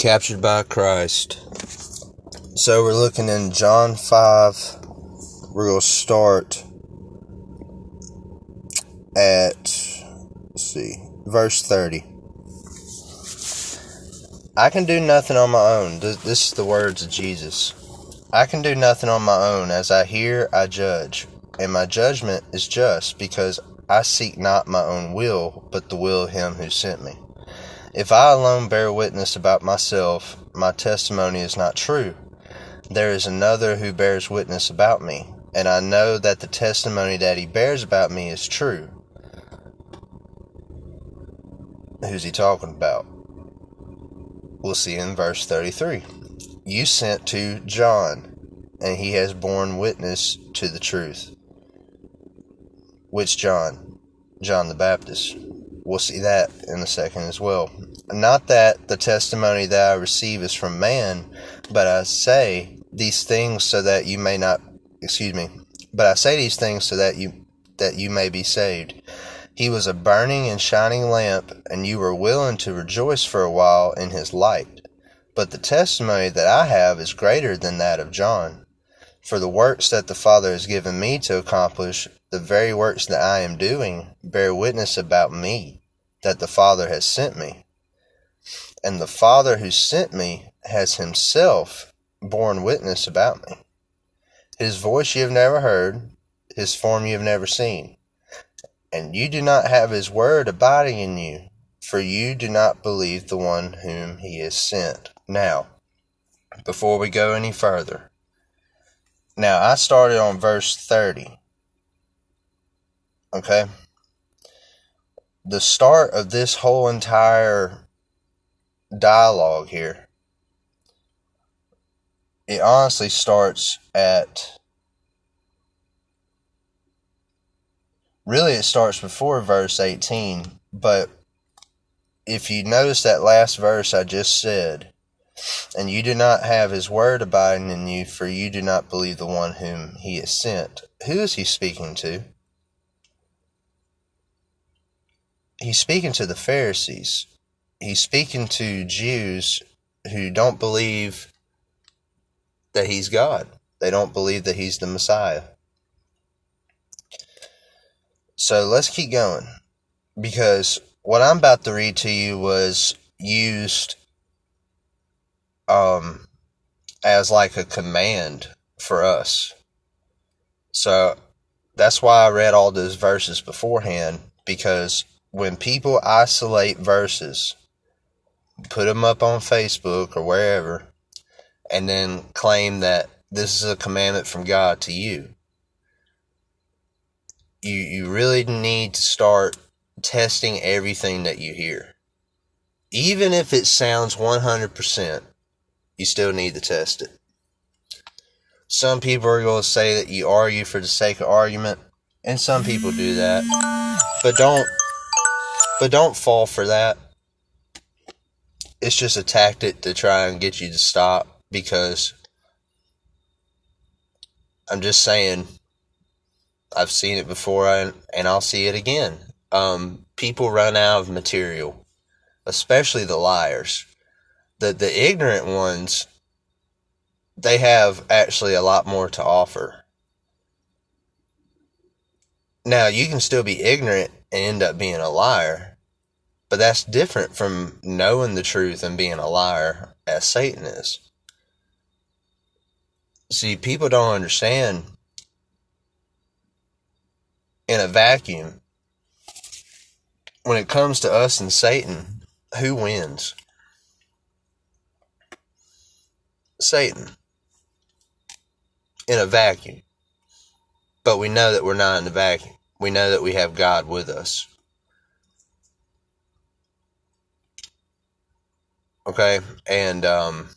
Captured by Christ. So we're looking in John 5. We're going to start at, see, verse 30. I can do nothing on my own. This, this is the words of Jesus. I can do nothing on my own. As I hear, I judge. And my judgment is just because I seek not my own will, but the will of him who sent me. If I alone bear witness about myself, my testimony is not true. There is another who bears witness about me, and I know that the testimony that he bears about me is true. Who's he talking about? We'll see in verse 33. You sent to John, and he has borne witness to the truth. Which John? John the Baptist. We'll see that in a second as well. Not that the testimony that I receive is from man, but I say these things so that you may not excuse me. But I say these things so that you that you may be saved. He was a burning and shining lamp, and you were willing to rejoice for a while in his light. But the testimony that I have is greater than that of John. For the works that the Father has given me to accomplish, the very works that I am doing, bear witness about me that the Father has sent me. And the Father who sent me has himself borne witness about me. His voice you have never heard, his form you have never seen. And you do not have his word abiding in you, for you do not believe the one whom he has sent. Now, before we go any further, now I started on verse 30. Okay? The start of this whole entire dialogue here it honestly starts at really it starts before verse 18 but if you notice that last verse i just said and you do not have his word abiding in you for you do not believe the one whom he has sent. Who is he speaking to he's speaking to the Pharisees. He's speaking to Jews who don't believe that he's God. They don't believe that he's the Messiah. So let's keep going because what I'm about to read to you was used um, as like a command for us. So that's why I read all those verses beforehand because when people isolate verses, put them up on Facebook or wherever, and then claim that this is a commandment from God to you, you you really need to start testing everything that you hear. Even if it sounds 100%, you still need to test it. Some people are going to say that you argue for the sake of argument, and some people do that. But don't but don't fall for that. It's just a tactic to try and get you to stop because I'm just saying I've seen it before and, and I'll see it again. Um, people run out of material, especially the liars. The the ignorant ones they have actually a lot more to offer. Now, you can still be ignorant and end up being a liar, but that's different from knowing the truth and being a liar, as Satan is. See, people don't understand in a vacuum. When it comes to us and Satan, who wins? Satan. In a vacuum. But we know that we're not in a vacuum. We know that we have God with us. Okay, and um,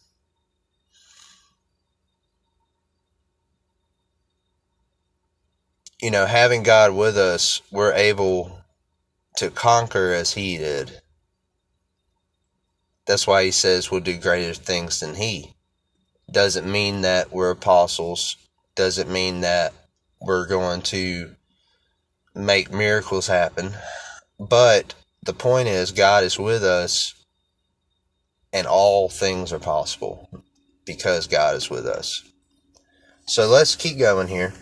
you know, having God with us, we're able to conquer as He did. That's why He says we'll do greater things than He. Doesn't mean that we're apostles. Doesn't mean that we're going to make miracles happen. But the point is, God is with us and all things are possible because God is with us. So let's keep going here.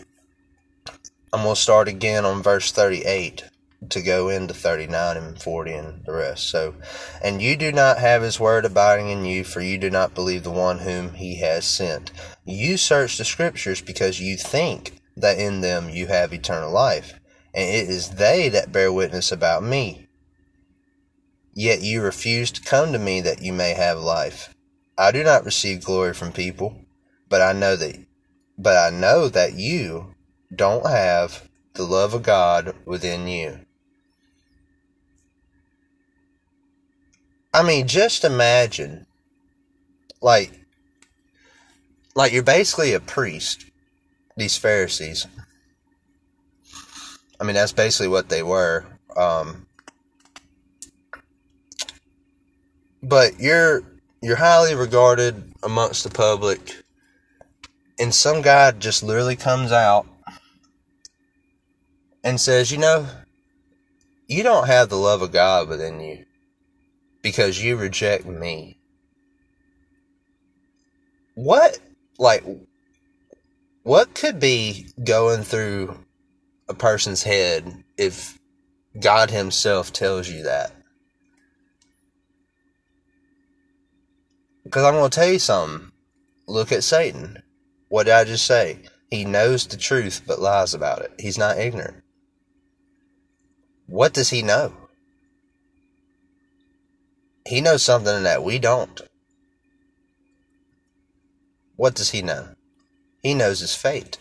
I'm going to start again on verse 38 to go into 39 and 40 and the rest. So, and you do not have his word abiding in you, for you do not believe the one whom he has sent. You search the scriptures because you think that in them you have eternal life, and it is they that bear witness about me. Yet you refuse to come to me that you may have life. I do not receive glory from people, but I know that but I know that you don't have the love of God within you. I mean, just imagine like like you're basically a priest, these Pharisees. I mean, that's basically what they were. Um, but you're you're highly regarded amongst the public and some guy just literally comes out and says, "You know, you don't have the love of God within you because you reject me." What like what could be going through a person's head if God himself tells you that? Because I'm going to tell you something. Look at Satan. What did I just say? He knows the truth but lies about it. He's not ignorant. What does he know? He knows something that we don't. What does he know? He knows his fate.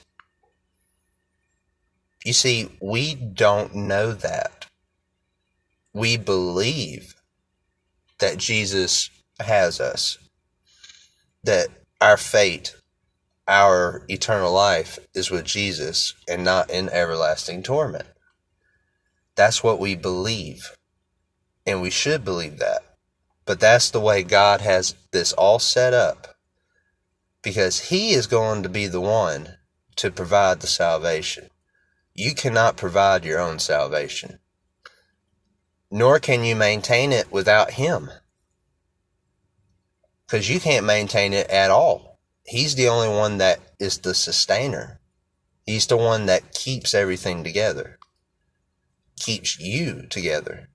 You see, we don't know that. We believe that Jesus has us that our fate, our eternal life is with Jesus and not in everlasting torment. That's what we believe. And we should believe that. But that's the way God has this all set up because He is going to be the one to provide the salvation. You cannot provide your own salvation, nor can you maintain it without Him because you can't maintain it at all. He's the only one that is the sustainer. He's the one that keeps everything together, keeps you together.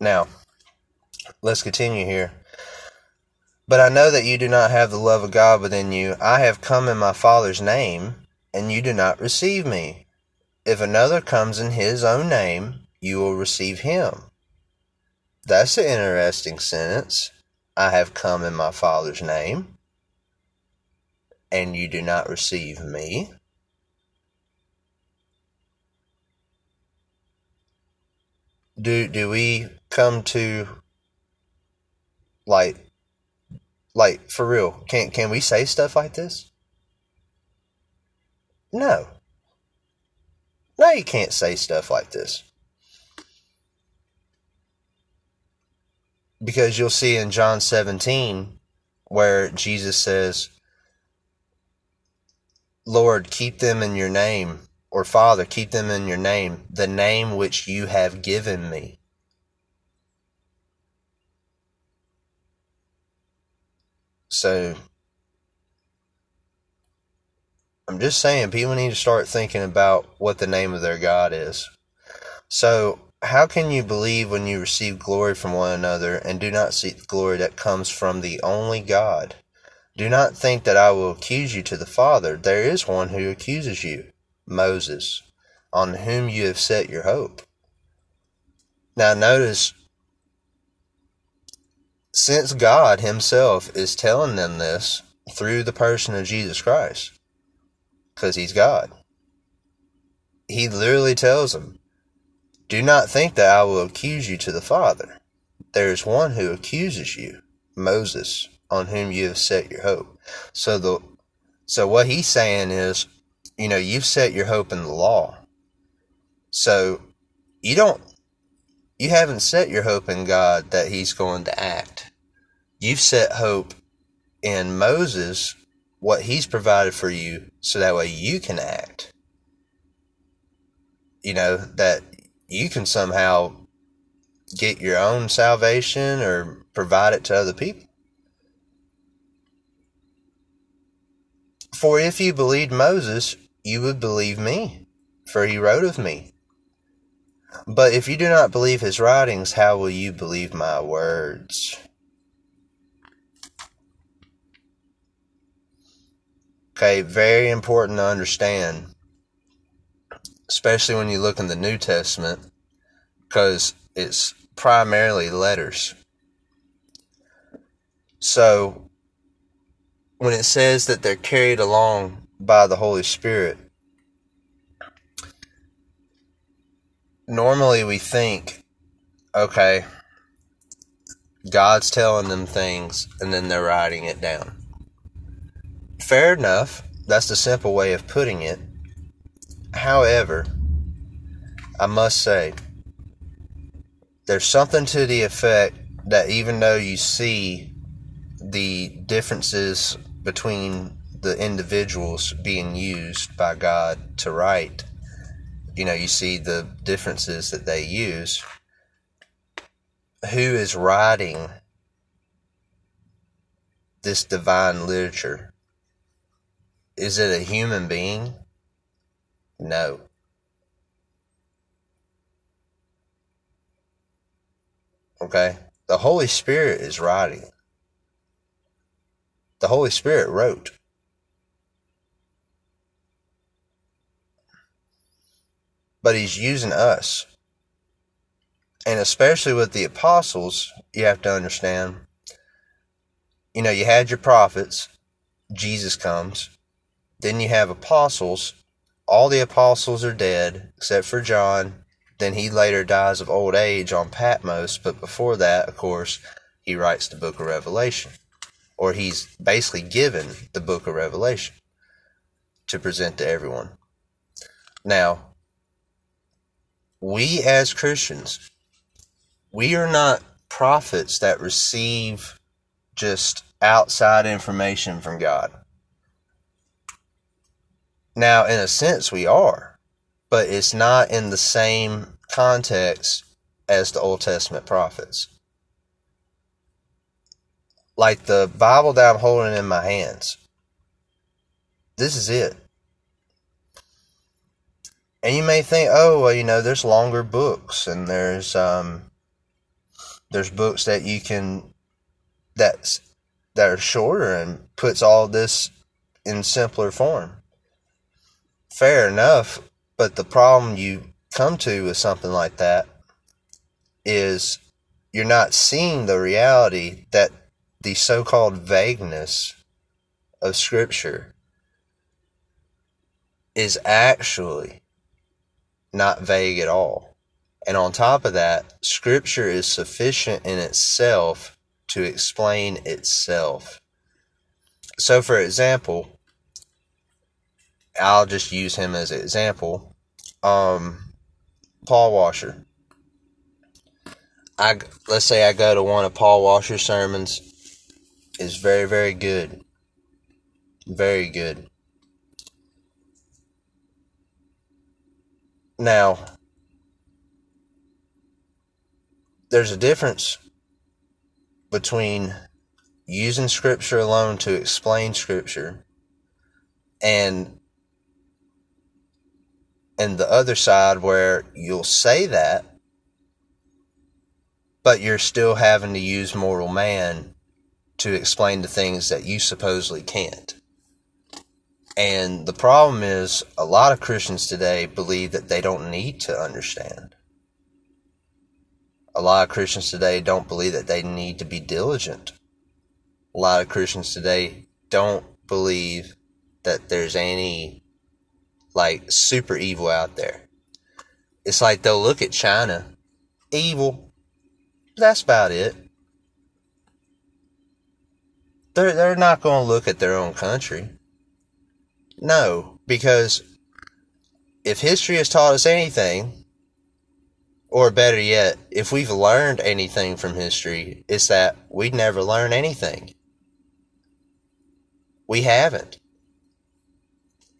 Now, let's continue here. But I know that you do not have the love of God within you. I have come in my Father's name, and you do not receive me. If another comes in his own name, you will receive him. That's an interesting sentence. I have come in my Father's name, and you do not receive me. Do do we come to like like for real? Can can we say stuff like this? No. No, you can't say stuff like this. Because you'll see in John 17 where Jesus says, Lord, keep them in your name, or Father, keep them in your name, the name which you have given me. So, I'm just saying, people need to start thinking about what the name of their God is. So, how can you believe when you receive glory from one another and do not seek the glory that comes from the only God? Do not think that I will accuse you to the Father. There is one who accuses you, Moses, on whom you have set your hope. Now, notice, since God Himself is telling them this through the person of Jesus Christ, because He's God, He literally tells them, do not think that I will accuse you to the Father. There is one who accuses you, Moses, on whom you have set your hope. So the so what he's saying is, you know, you've set your hope in the law. So you don't you haven't set your hope in God that he's going to act. You've set hope in Moses, what he's provided for you, so that way you can act. You know, that you can somehow get your own salvation or provide it to other people. For if you believed Moses, you would believe me, for he wrote of me. But if you do not believe his writings, how will you believe my words? Okay, very important to understand, especially when you look in the New Testament, because it's primarily letters. So, when it says that they're carried along by the Holy Spirit, normally we think, okay, God's telling them things and then they're writing it down. Fair enough. That's the simple way of putting it. However, I must say, there's something to the effect that even though you see the differences between the individuals being used by God to write, you know, you see the differences that they use. Who is writing this divine literature? Is it a human being? No. Okay? The Holy Spirit is writing. The Holy Spirit wrote. But He's using us. And especially with the apostles, you have to understand you know, you had your prophets, Jesus comes, then you have apostles. All the apostles are dead except for John. Then he later dies of old age on Patmos, but before that, of course, he writes the book of Revelation. Or he's basically given the book of Revelation to present to everyone. Now, we as Christians, we are not prophets that receive just outside information from God. Now, in a sense, we are, but it's not in the same context as the Old Testament prophets. Like the Bible that I'm holding in my hands, this is it. And you may think, oh, well, you know, there's longer books, and there's um, there's books that you can that's that are shorter and puts all this in simpler form fair enough, but the problem you come to with something like that is you're not seeing the reality that the so called vagueness of Scripture is actually not vague at all. And on top of that, Scripture is sufficient in itself to explain itself. So, for example, I'll just use him as an example. Um, Paul Washer. I let's say I go to one of Paul Washer's sermons. is very very good. Very good. Now, there's a difference between using scripture alone to explain scripture and and the other side where you'll say that, but you're still having to use mortal man to explain the things that you supposedly can't. And the problem is, a lot of Christians today believe that they don't need to understand. A lot of Christians today don't believe that they need to be diligent. A lot of Christians today don't believe that there's any like super evil out there. It's like they'll look at China, evil. That's about it. They're they're not going to look at their own country. No, because if history has taught us anything, or better yet, if we've learned anything from history, it's that we never learn anything. We haven't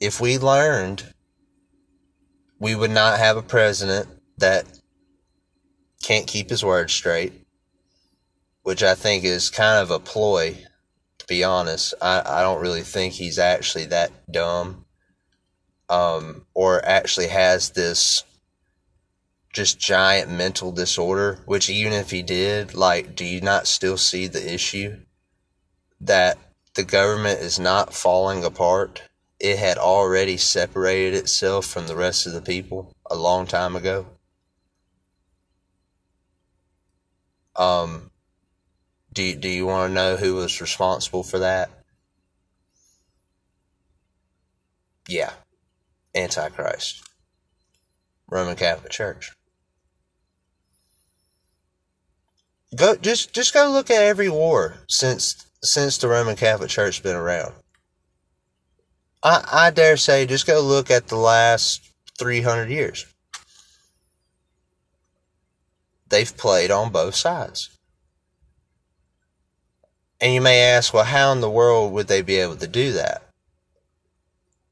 if we learned, we would not have a president that can't keep his word straight, which I think is kind of a ploy, to be honest. I, I don't really think he's actually that dumb um, or actually has this just giant mental disorder, which even if he did, like, do you not still see the issue that the government is not falling apart? It had already separated itself from the rest of the people a long time ago. Um, do, do you want to know who was responsible for that? Yeah, Antichrist. Roman Catholic Church. Go just just go look at every war since since the Roman Catholic Church's been around. I I dare say just go look at the last 300 years. They've played on both sides. And you may ask, well, how in the world would they be able to do that?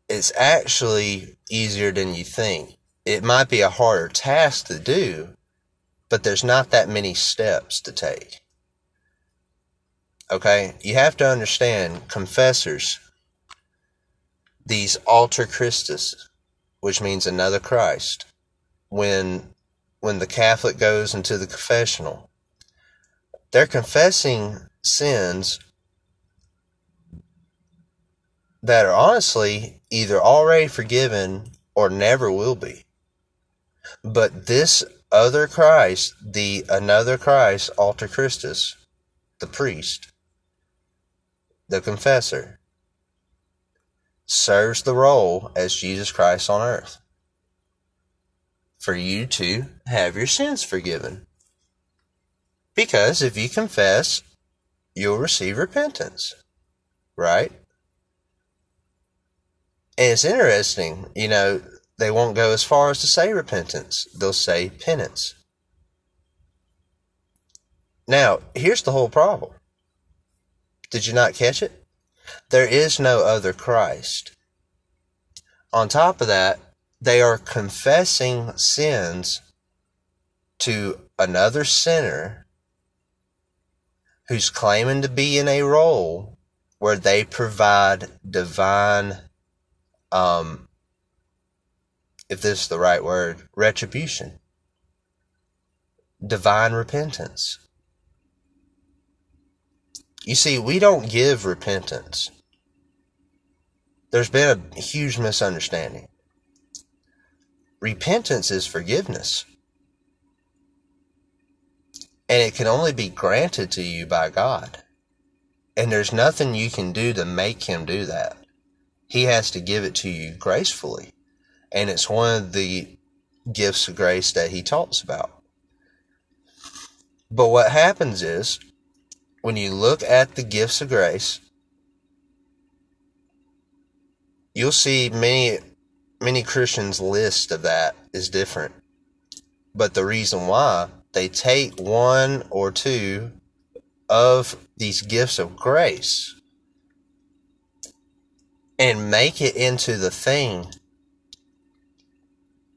It's actually easier than you think. It might be a harder task to do, but there's not that many steps to take. Okay? You have to understand confessors, these alter Christus, which means another Christ, when when the Catholic goes into the confessional, they're confessing sins that are honestly either already forgiven or never will be. But this other Christ, the another Christ, alter Christus, the priest, the confessor, serves the role as Jesus Christ on earth for you to have your sins forgiven. Because if you confess, you'll receive repentance, right? And it's interesting, you know, they won't go as far as to say repentance, they'll say penance. Now, here's the whole problem. Did you not catch it? There is no other Christ. On top of that, they are confessing sins to another sinner who's claiming to be in a role where they provide divine um, if this is the right word, retribution, divine repentance. You see, we don't give repentance. There's been a huge misunderstanding. Repentance is forgiveness. And it can only be granted to you by God. And there's nothing you can do to make Him do that. He has to give it to you gracefully. And it's one of the gifts of grace that he talks about. But what happens is, when you look at the gifts of grace, you'll see many many Christians list of that is different. But the reason why they take one or two of these gifts of grace and make it into the thing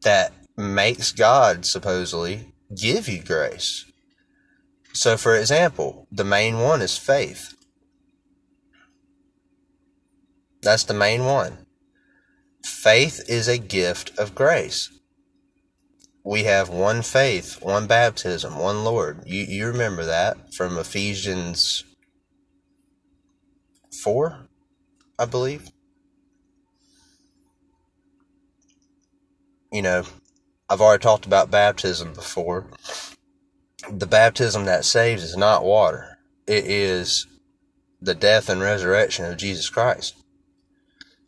that makes God supposedly give you grace. So, for example, the main one is faith. That's the main one. Faith is a gift of grace. We have one faith, one baptism, one Lord. You, you remember that from Ephesians 4, I believe. you know, I've already talked about baptism before. The baptism that saves is not water, it is the death and resurrection of Jesus Christ.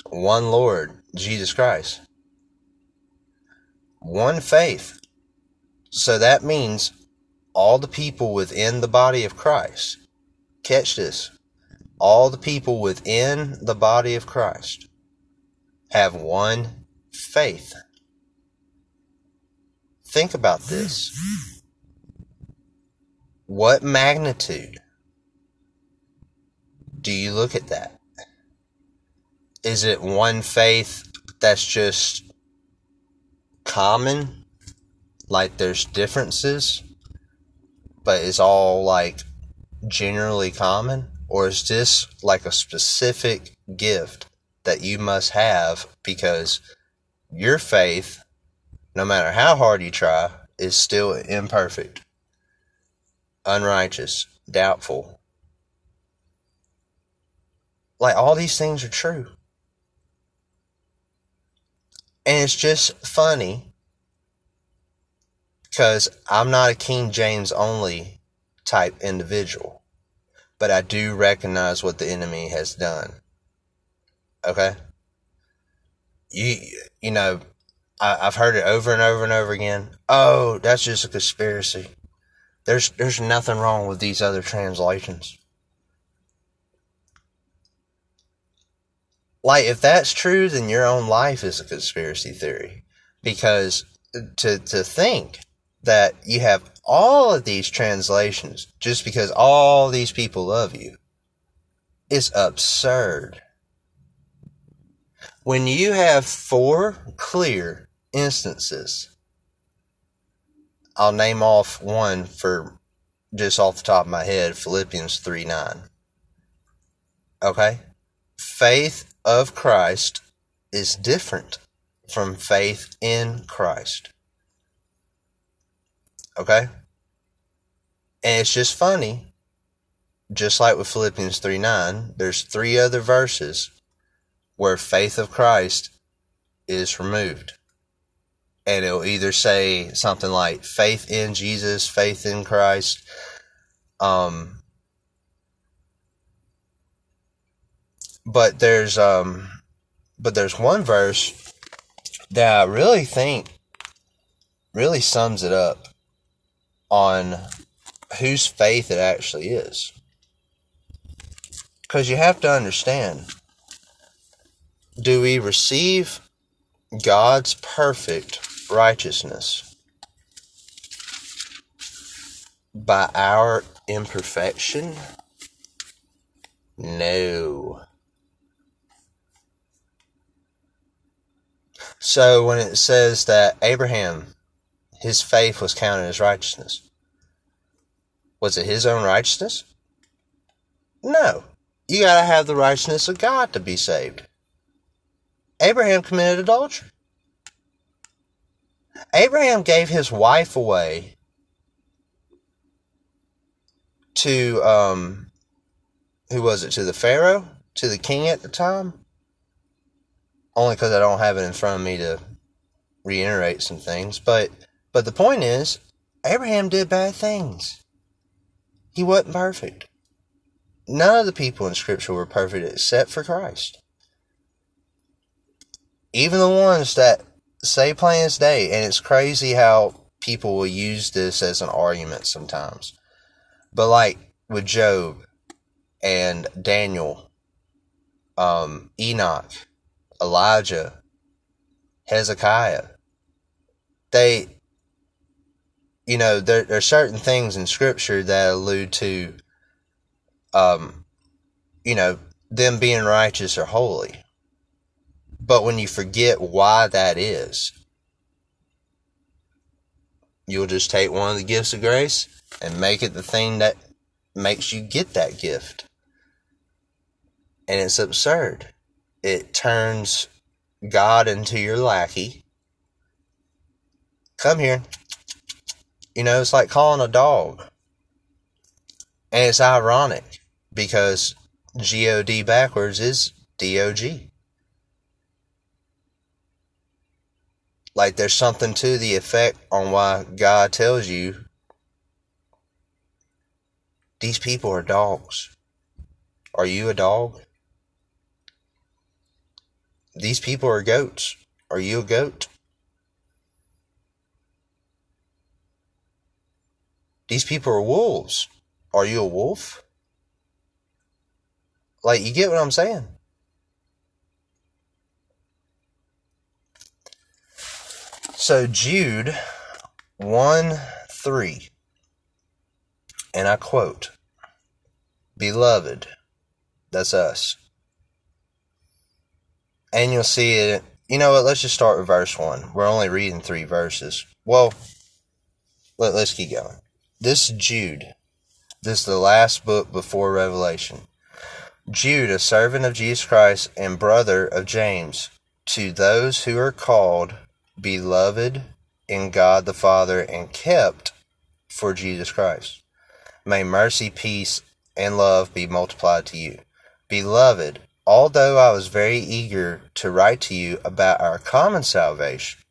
One Lord, Jesus Christ. One faith. So that means all the people within the body of Christ. Catch this. All the people within the body of Christ have one faith. Think about this. What magnitude do you look at that? Is it one faith that's just common? Like there's differences? but it's all like generally common? Or is this like a specific gift that you must have because your faith, no matter how hard you try, is still imperfect, unrighteous, doubtful? Like all these things are true. And it's just funny because I'm not a King James only type individual, but I do recognize what the enemy has done. Okay? You, you know, I, I've heard it over and over and over again. Oh, that's just a conspiracy. There's, there's nothing wrong with these other translations. like if that's true then your own life is a conspiracy theory because to to think that you have all of these translations just because all these people love you is absurd when you have four clear instances I'll name off one for just off the top of my head Philippians 3 9 okay faith of Christ is different from faith in Christ. Okay? And it's just funny, just like with Philippians 3 9, there's three other verses where faith of Christ is removed. And it'll either say something like faith in Jesus, faith in Christ, um, but there's um but there's one verse that I really think really sums it up on whose faith it actually is. Because you have to understand do we receive God's perfect righteousness by our imperfection? No. So when it says that Abraham, his faith was counted as righteousness, was it his own righteousness? No. You got to have the righteousness of God to be saved. Abraham committed adultery. Abraham gave his wife away to um who was it to the pharaoh to the king at the time only because I don't have it in front of me to reiterate some things. But but the point is, Abraham did bad things. He wasn't perfect. None of the people in Scripture were perfect except for Christ. Even the ones that say plain as day, and it's crazy how people will use this as an argument sometimes. But like with Job and Daniel, um, Enoch, Elijah, Hezekiah. They, you know, there, there are certain things in Scripture that allude to, um, you know, them being righteous or holy. But when you forget why that is, you'll just take one of the gifts of grace and make it the thing that makes you get that gift. And it's absurd it turns God into your lackey. Come here. You know, it's like calling a dog. And it's ironic because God backwards is DOG. Like there's something to the effect on why God tells you these people are dogs. Are you a dog? These people are goats. Are you a goat? These people are wolves. Are you a wolf? Like, you get what I'm saying? So, Jude 1 3, and I quote, Beloved, that's us and you'll see it. You know what? Let's just start with verse 1. We're only reading three verses. Well, let, let's keep going. this Jude, this is the last book before Revelation. Jude, a servant of Jesus Christ and brother of James, to those who are called, beloved in God the Father, and kept for Jesus Christ. May mercy, peace, and love be multiplied to you. Beloved, although I was very eager to write to you about our common salvation,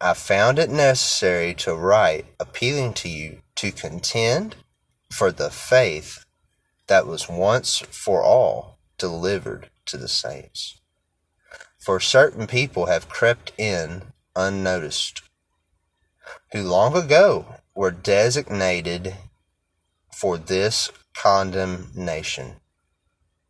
I found it necessary to write appealing to you to contend for the faith that was once for all delivered to the saints. For certain people have crept in unnoticed, who long ago were designated for this condemnation.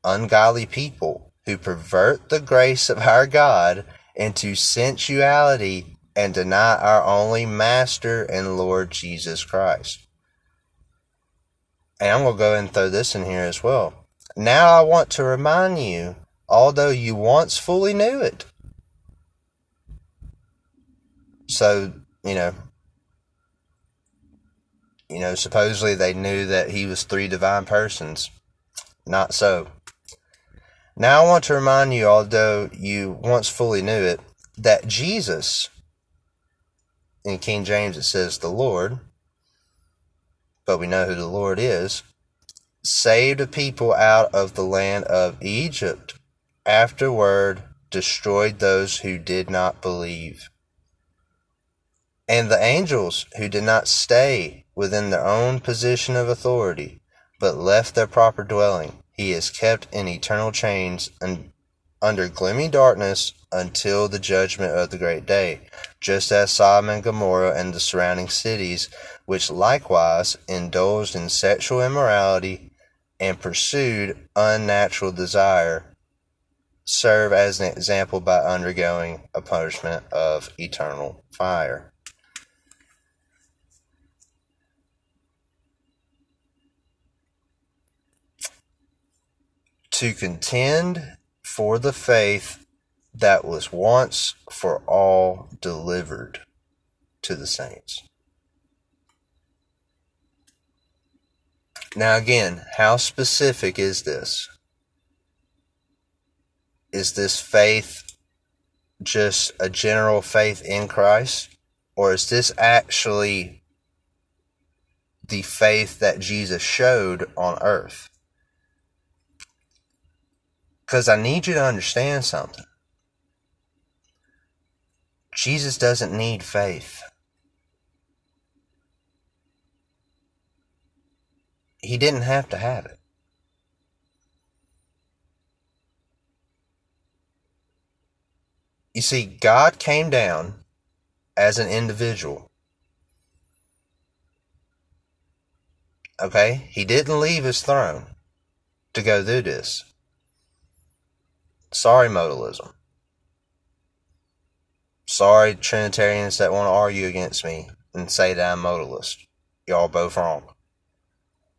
Ungodly people who pervert the grace of our God into sensuality and deny our only Master and Lord Jesus Christ. And I'm going to go and throw this in here as well. Now I want to remind you, although you once fully knew it. So, you know, you know, supposedly they knew that he was three divine persons. Not so. Now I want to remind you, although you once fully knew it, that Jesus, in King James it says the Lord, but we know who the Lord is, saved a people out of the land of Egypt, afterward destroyed those who did not believe. And the angels who did not stay within their own position of authority, but left their proper dwelling, he is kept in eternal chains and under gloomy darkness until the judgment of the great day, just as Sodom and Gomorrah and the surrounding cities, which likewise indulged in sexual immorality and pursued unnatural desire, serve as an example by undergoing a punishment of eternal fire. To contend for the faith that was once for all delivered to the saints. Now, again, how specific is this? Is this faith just a general faith in Christ? Or is this actually the faith that Jesus showed on earth? Because I need you to understand something. Jesus doesn't need faith. He didn't have to have it. You see, God came down as an individual. Okay? He didn't leave his throne to go do this. Sorry, modalism. Sorry, Trinitarians that want to argue against me and say that I'm modalist. Y'all both wrong.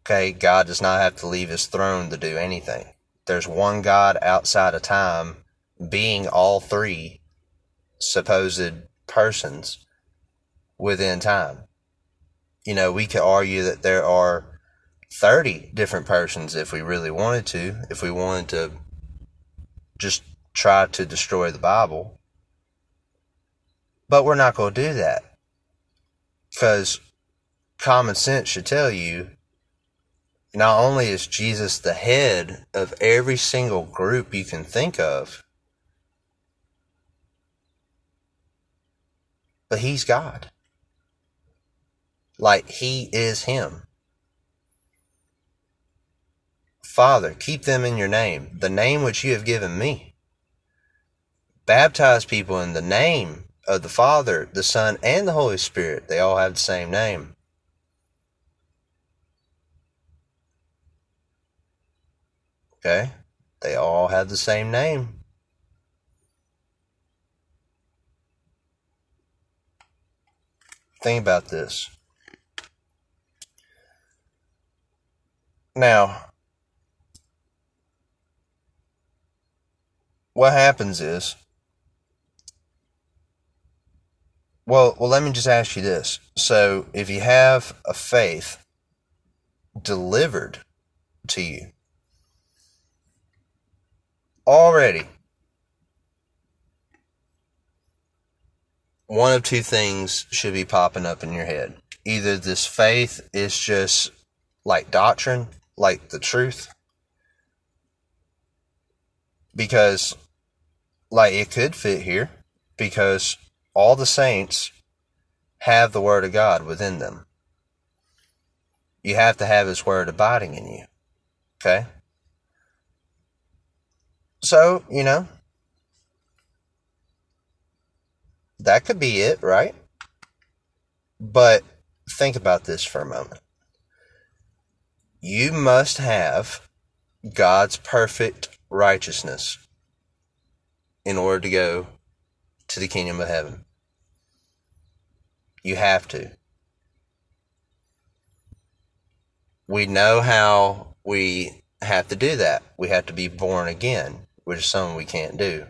Okay, God does not have to leave his throne to do anything. There's one God outside of time, being all three supposed persons within time. You know, we could argue that there are 30 different persons if we really wanted to, if we wanted to just try to destroy the Bible. But we're not going to do that. Because common sense should tell you not only is Jesus the head of every single group you can think of, but he's God. Like he is him. Father, keep them in your name, the name which you have given me. Baptize people in the name of the Father, the Son, and the Holy Spirit. They all have the same name. Okay? They all have the same name. Think about this. Now, what happens is Well, well, let me just ask you this. So, if you have a faith delivered to you already, one of two things should be popping up in your head. Either this faith is just like doctrine, like the truth, because, like, it could fit here, because all the saints have the Word of God within them. You have to have His Word abiding in you. Okay? So, you know, that could be it, right? But think about this for a moment. You must have God's perfect righteousness in order to go to the kingdom of heaven. You have to. We know how we have to do that. We have to be born again, which is something we can't do.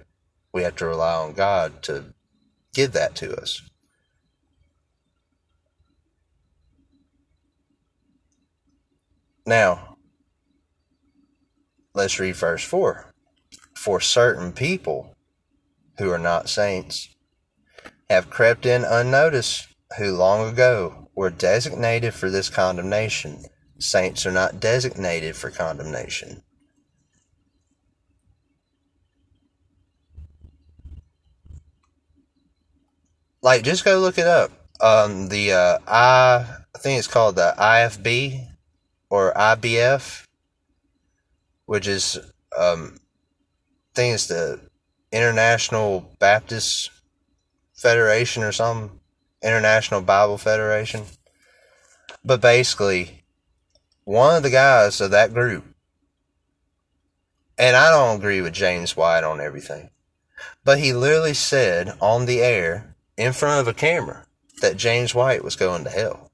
We have to rely on God to give that to us. Now, let's read verse 4. For certain people who are not saints have crept in unnoticed, who long ago were designated for this condemnation. Saints are not designated for condemnation. Like, just go look it up. Um, the uh, I, I think it's called the IFB or IBF, which is um, I think it's the International Baptist Federation or some International Bible Federation. But basically, one of the guys of that group, and I don't agree with James White on everything, but he literally said on the air in front of a camera that James White was going to hell.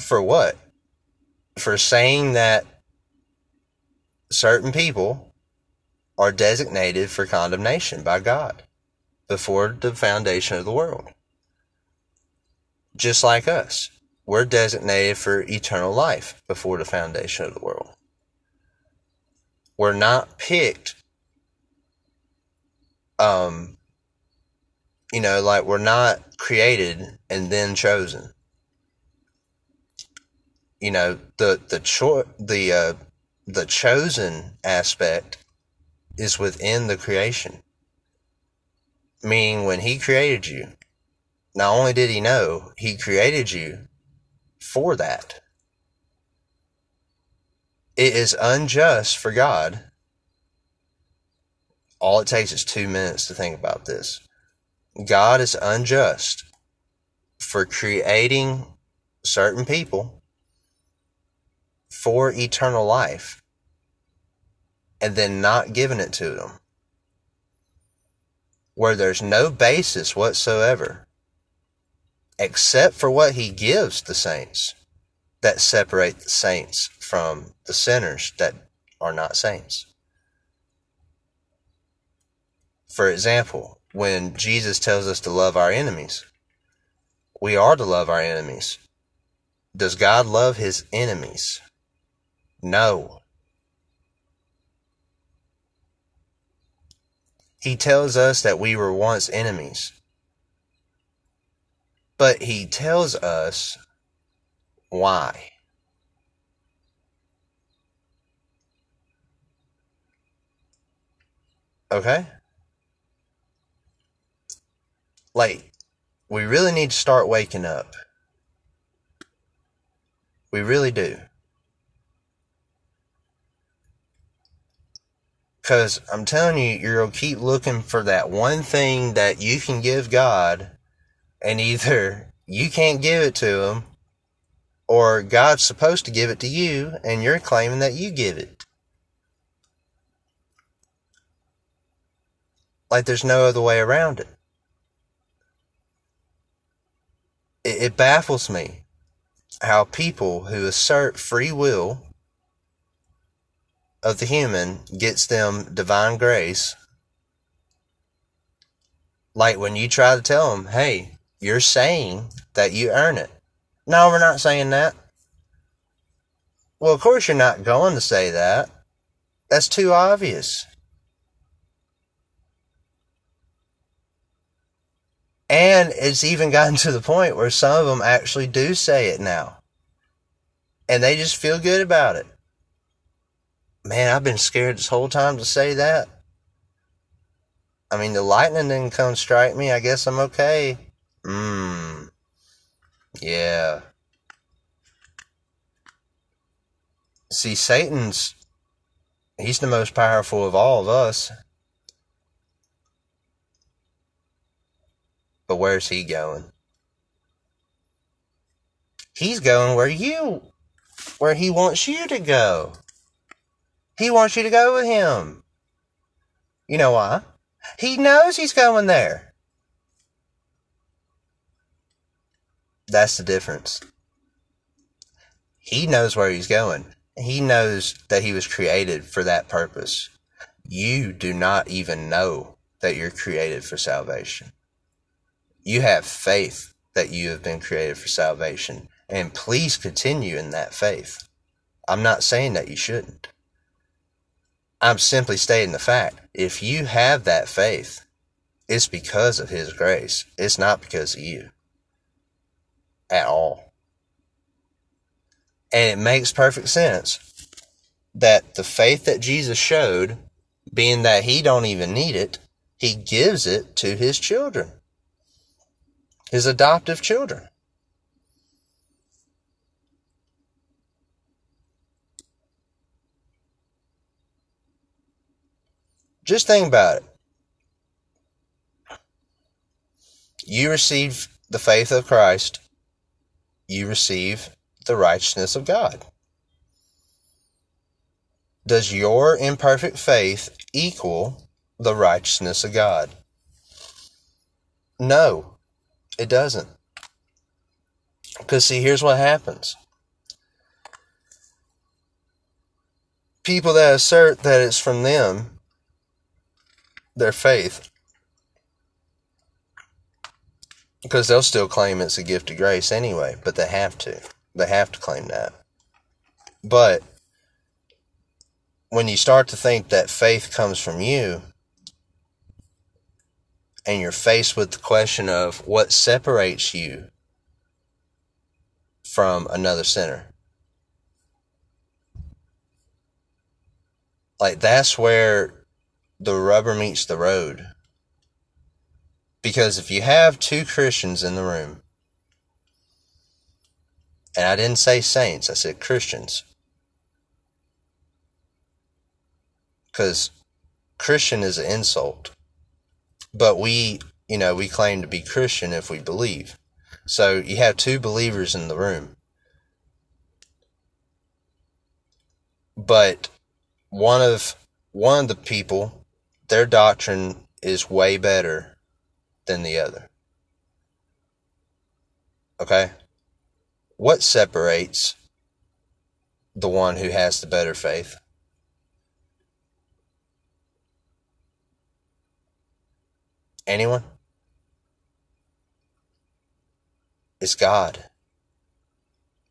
For what? For saying that certain people are designated for condemnation by God before the foundation of the world. Just like us, we're designated for eternal life before the foundation of the world. We're not picked, um, you know, like we're not created and then chosen. You know, the the cho- the uh, the chosen aspect is within the creation. Meaning, when He created you, not only did He know, He created you for that. It is unjust for God. All it takes is two minutes to think about this. God is unjust for creating certain people for eternal life and then not giving it to them where there's no basis whatsoever except for what he gives the saints that separate the saints from the sinners that are not saints. For example, when Jesus tells us to love our enemies, we are to love our enemies. Does God love his enemies? No. He tells us that we were once enemies. But he tells us why. Okay? Like, we really need to start waking up. We really do. Because I'm telling you, to keep looking for that one thing that you can give God, and either you can't give it to Him, or God's supposed to give it to you, and you're claiming that you give it. Like there's no other way around it. It, it baffles me how people who assert free will of the human gets them divine grace Like when you try to tell them, hey, you're saying that you earn it. No, we're not saying that. Well, of course, you're not going to say that. That's too obvious. And it's even gotten to the point where some of them actually do say it now. And they just feel good about it. Man, I've been scared this whole time to say that. I mean, the lightning didn't come strike me. I guess I'm okay. Mmm. Yeah. See, Satan's, he's the most powerful of all of us. But where's he going? He's going where you, where he wants you to go. He wants you to go with him. You know why? He knows he's going there. That's the difference. He knows where he's going. He knows that he was created for that purpose. You do not even know that you're created for salvation. You have faith that you have been created for salvation, and please continue in that faith. I'm not saying that you shouldn't. I'm simply stating the fact. If you have that faith, it's because of His grace. It's not because of you. At all. And it makes perfect sense that the faith that Jesus showed, being that He don't even need it, He gives it to His children. His adoptive children. Just think about it. You receive the faith of Christ, you receive the righteousness of God. Does your imperfect faith equal the righteousness of God? No, it doesn't. Because, see, here's what happens people that assert that it's from them their faith because they'll still claim it's a gift of grace anyway, but they have to. They have to claim that. But when you start to think that faith comes from you, and you're faced with the question of what separates you from another sinner. Like, that's where the rubber meets the road. Because if you have two Christians in the room, and I didn't say saints, I said Christians. Because Christian is an insult. But we, you know, we claim to be Christian if we believe. So you have two believers in the room. But one of one of the people their doctrine is way better than the other. Okay? What separates the one who has the better faith? Anyone? It's God.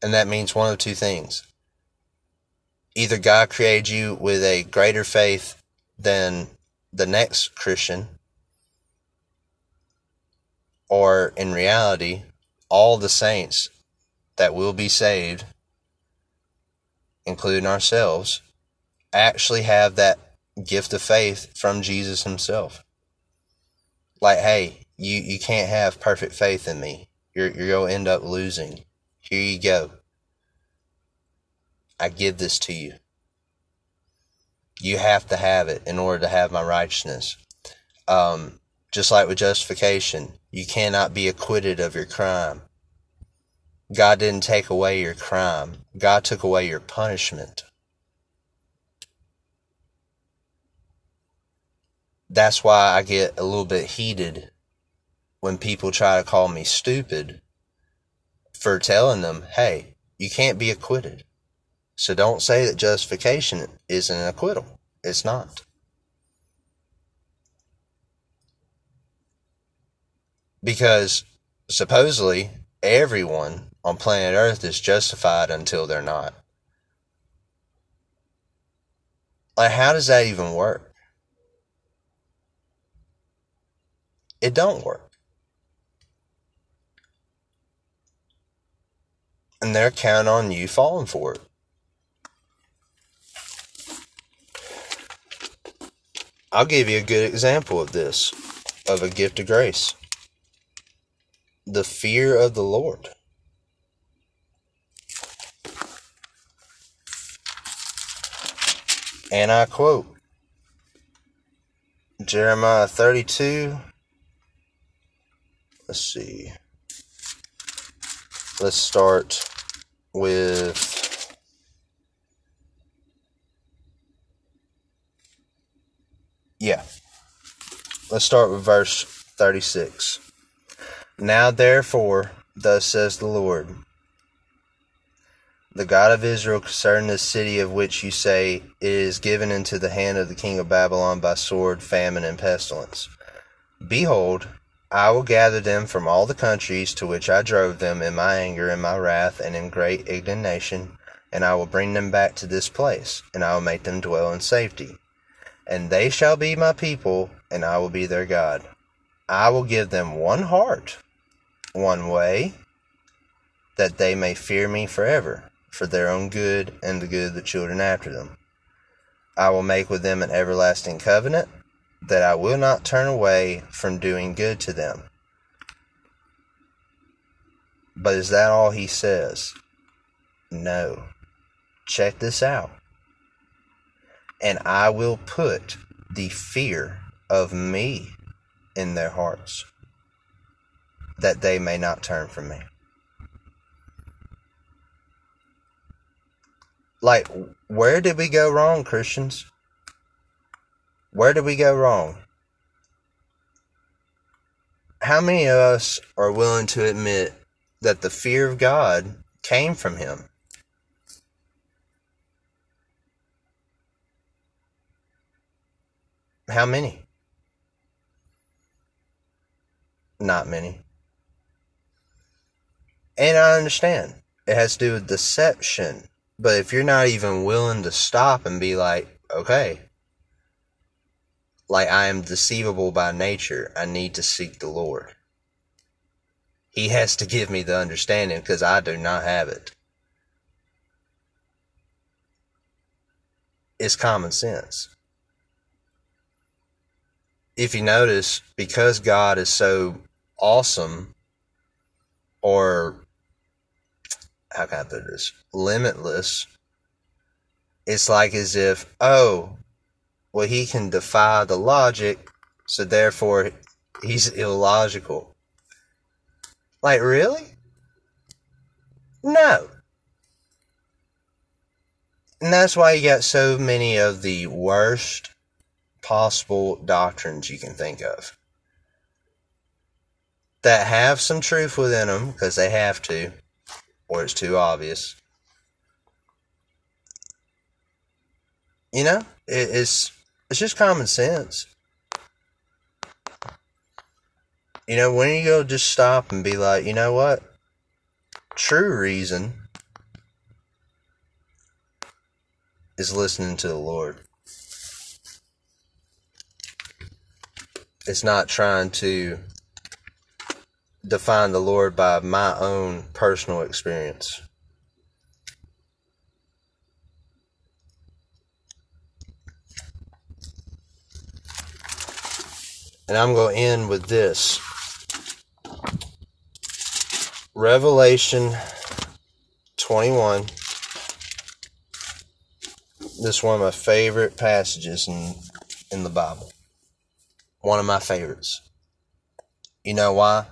And that means one of two things. Either God created you with a greater faith than the next Christian, or in reality, all the saints that will be saved, including ourselves, actually have that gift of faith from Jesus himself. Like, hey, you, you can't have perfect faith in me. You're, you're going to end up losing. Here you go. I give this to you. You have to have it in order to have my righteousness. Um, just like with justification, you cannot be acquitted of your crime. God didn't take away your crime. God took away your punishment. That's why I get a little bit heated when people try to call me stupid for telling them, hey, you can't be acquitted. So don't say that justification is an acquittal. It's not. Because supposedly everyone on planet Earth is justified until they're not. Like, how does that even work? It don't work. And they're counting on you falling for it. I'll give you a good example of this, of a gift of grace. The fear of the Lord. And I quote Jeremiah 32. Let's see. Let's start with Yeah. Let's start with verse 36. Now, therefore, thus says the Lord, the God of Israel, concerning the city of which you say it is given into the hand of the king of Babylon by sword, famine, and pestilence. Behold, I will gather them from all the countries to which I drove them in my anger and my wrath and in great indignation, and I will bring them back to this place, and I will make them dwell in safety. And they shall be my people, and I will be their God. I will give them one heart, one way, that they may fear me forever, for their own good and the good of the children after them. I will make with them an everlasting covenant, that I will not turn away from doing good to them. But is that all he says? No. Check this out and I will put the fear of me in their hearts, that they may not turn from me. Like, where did we go wrong, Christians? Where did we go wrong? How many of us are willing to admit that the fear of God came from Him? How many? Not many. And I understand it has to do with deception. But if you're not even willing to stop and be like, okay, like I am deceivable by nature, I need to seek the Lord. He has to give me the understanding because I do not have it. It's common sense if you notice, because God is so awesome, or how can I put this? Limitless. It's like as if, oh, well, he can defy the logic, so therefore he's illogical. Like, really? No. And that's why you got so many of the worst possible doctrines you can think of that have some truth within them because they have to, or it's too obvious. You know, it, it's it's just common sense. You know, when you go just stop and be like, you know what? True reason is listening to the Lord. It's not trying to define the Lord by my own personal experience. And I'm going to end with this Revelation 21. This is one of my favorite passages in, in the Bible one of my favorites. You know why?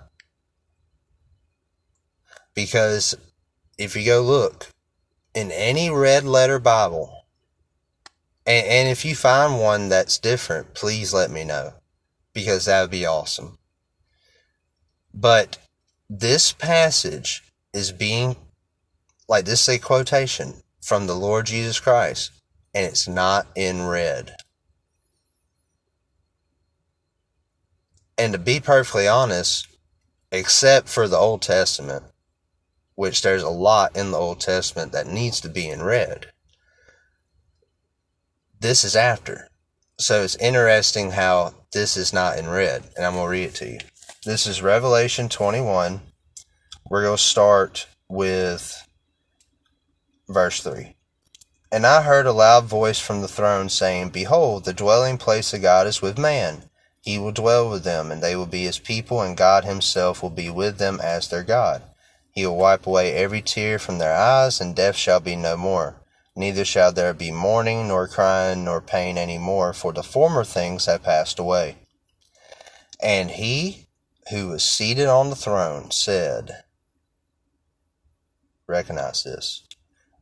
Because if you go look in any red letter Bible, and, and if you find one that's different, please let me know because that would be awesome. But this passage is being, like this is a quotation from the Lord Jesus Christ, and it's not in red. And to be perfectly honest, except for the Old Testament, which there's a lot in the Old Testament that needs to be in red. This is after. So it's interesting how this is not in red, and I'm going to read it to you. This is Revelation 21. We're going to start with verse 3. And I heard a loud voice from the throne saying, Behold, the dwelling place of God is with man. He will dwell with them, and they will be his people, and God himself will be with them as their God. He will wipe away every tear from their eyes, and death shall be no more. Neither shall there be mourning, nor crying, nor pain any more, for the former things have passed away. And he who was seated on the throne said, Recognize this.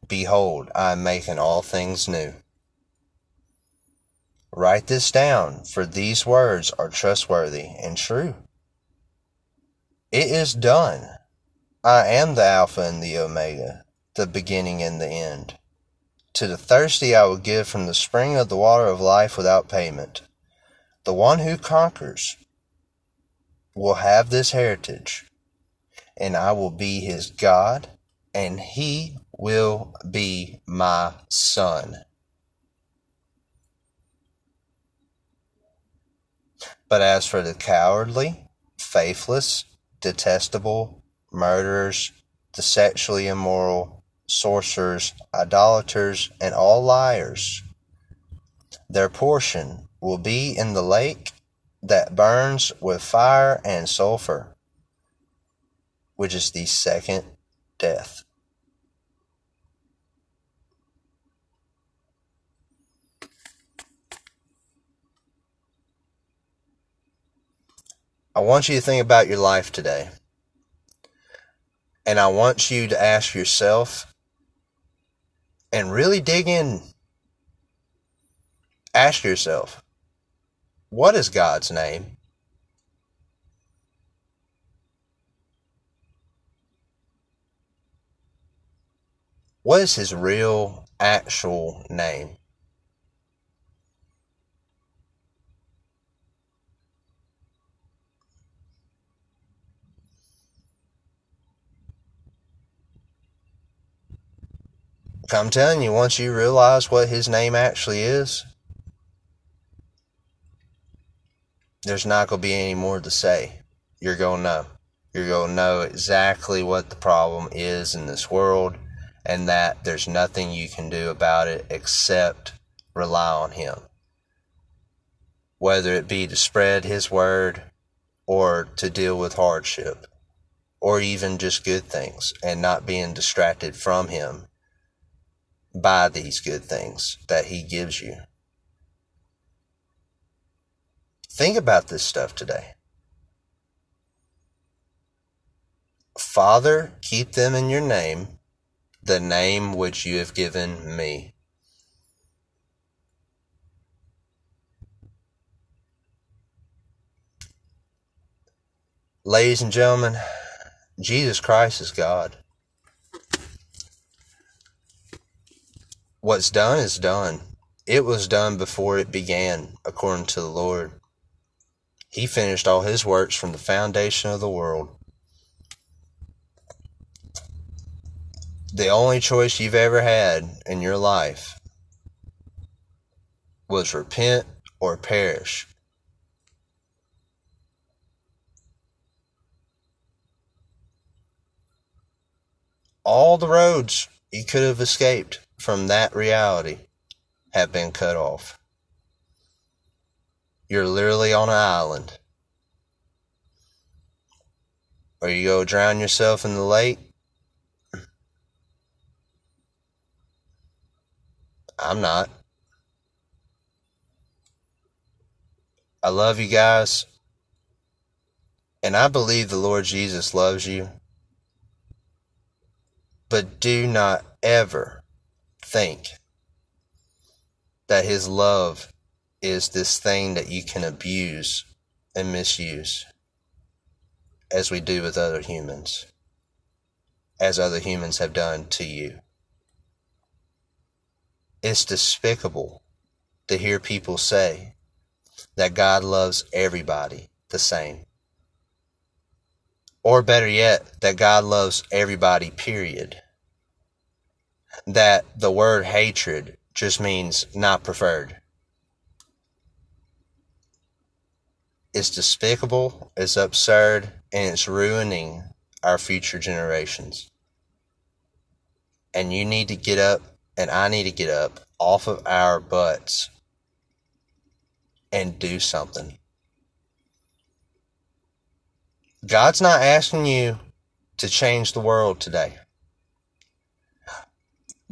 Behold, I am making all things new. Write this down, for these words are trustworthy and true. It is done. I am the Alpha and the Omega, the beginning and the end. To the thirsty I will give from the spring of the water of life without payment. The one who conquers will have this heritage, and I will be his God, and he will be my son. But as for the cowardly, faithless, detestable, murderers, the sexually immoral, sorcerers, idolaters, and all liars, their portion will be in the lake that burns with fire and sulfur, which is the second death. I want you to think about your life today. And I want you to ask yourself and really dig in. Ask yourself, what is God's name? What is his real, actual name? I'm telling you, once you realize what his name actually is, there's not going to be any more to say. You're going to know. You're going to know exactly what the problem is in this world and that there's nothing you can do about it except rely on him. Whether it be to spread his word or to deal with hardship or even just good things and not being distracted from him by these good things that He gives you. Think about this stuff today. Father, keep them in your name, the name which you have given me. Ladies and gentlemen, Jesus Christ is God. What's done is done. It was done before it began, according to the Lord. He finished all his works from the foundation of the world. The only choice you've ever had in your life was repent or perish. All the roads you could have escaped from that reality have been cut off. You're literally on an island. Or you go drown yourself in the lake. I'm not. I love you guys. And I believe the Lord Jesus loves you. But do not ever think that his love is this thing that you can abuse and misuse as we do with other humans, as other humans have done to you. It's despicable to hear people say that God loves everybody the same. Or better yet, that God loves everybody, period. That the word hatred just means not preferred. It's despicable, it's absurd, and it's ruining our future generations. And you need to get up, and I need to get up off of our butts and do something. God's not asking you to change the world today.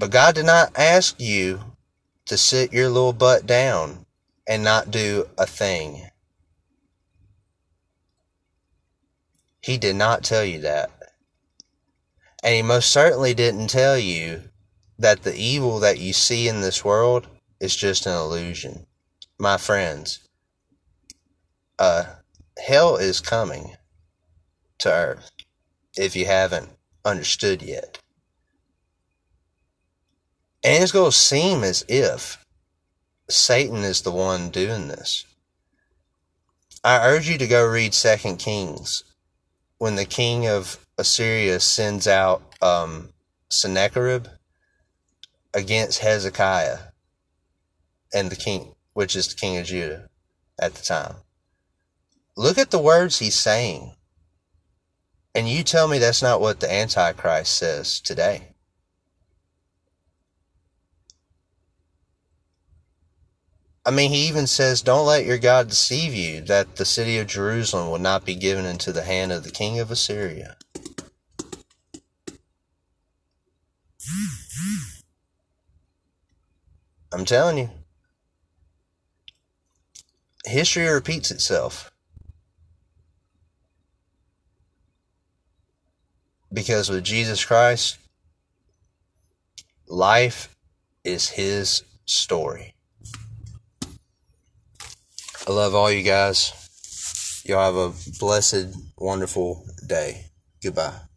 But God did not ask you to sit your little butt down and not do a thing. He did not tell you that. And he most certainly didn't tell you that the evil that you see in this world is just an illusion. My friends, uh, hell is coming to earth if you haven't understood yet. And it's going to seem as if Satan is the one doing this. I urge you to go read Second Kings when the king of Assyria sends out um, Sennacherib against Hezekiah and the king, which is the king of Judah at the time. Look at the words he's saying. And you tell me that's not what the Antichrist says today. I mean, he even says, Don't let your God deceive you, that the city of Jerusalem will not be given into the hand of the king of Assyria. I'm telling you, history repeats itself. Because with Jesus Christ, life is his story. I love all you guys. Y'all have a blessed, wonderful day. Goodbye.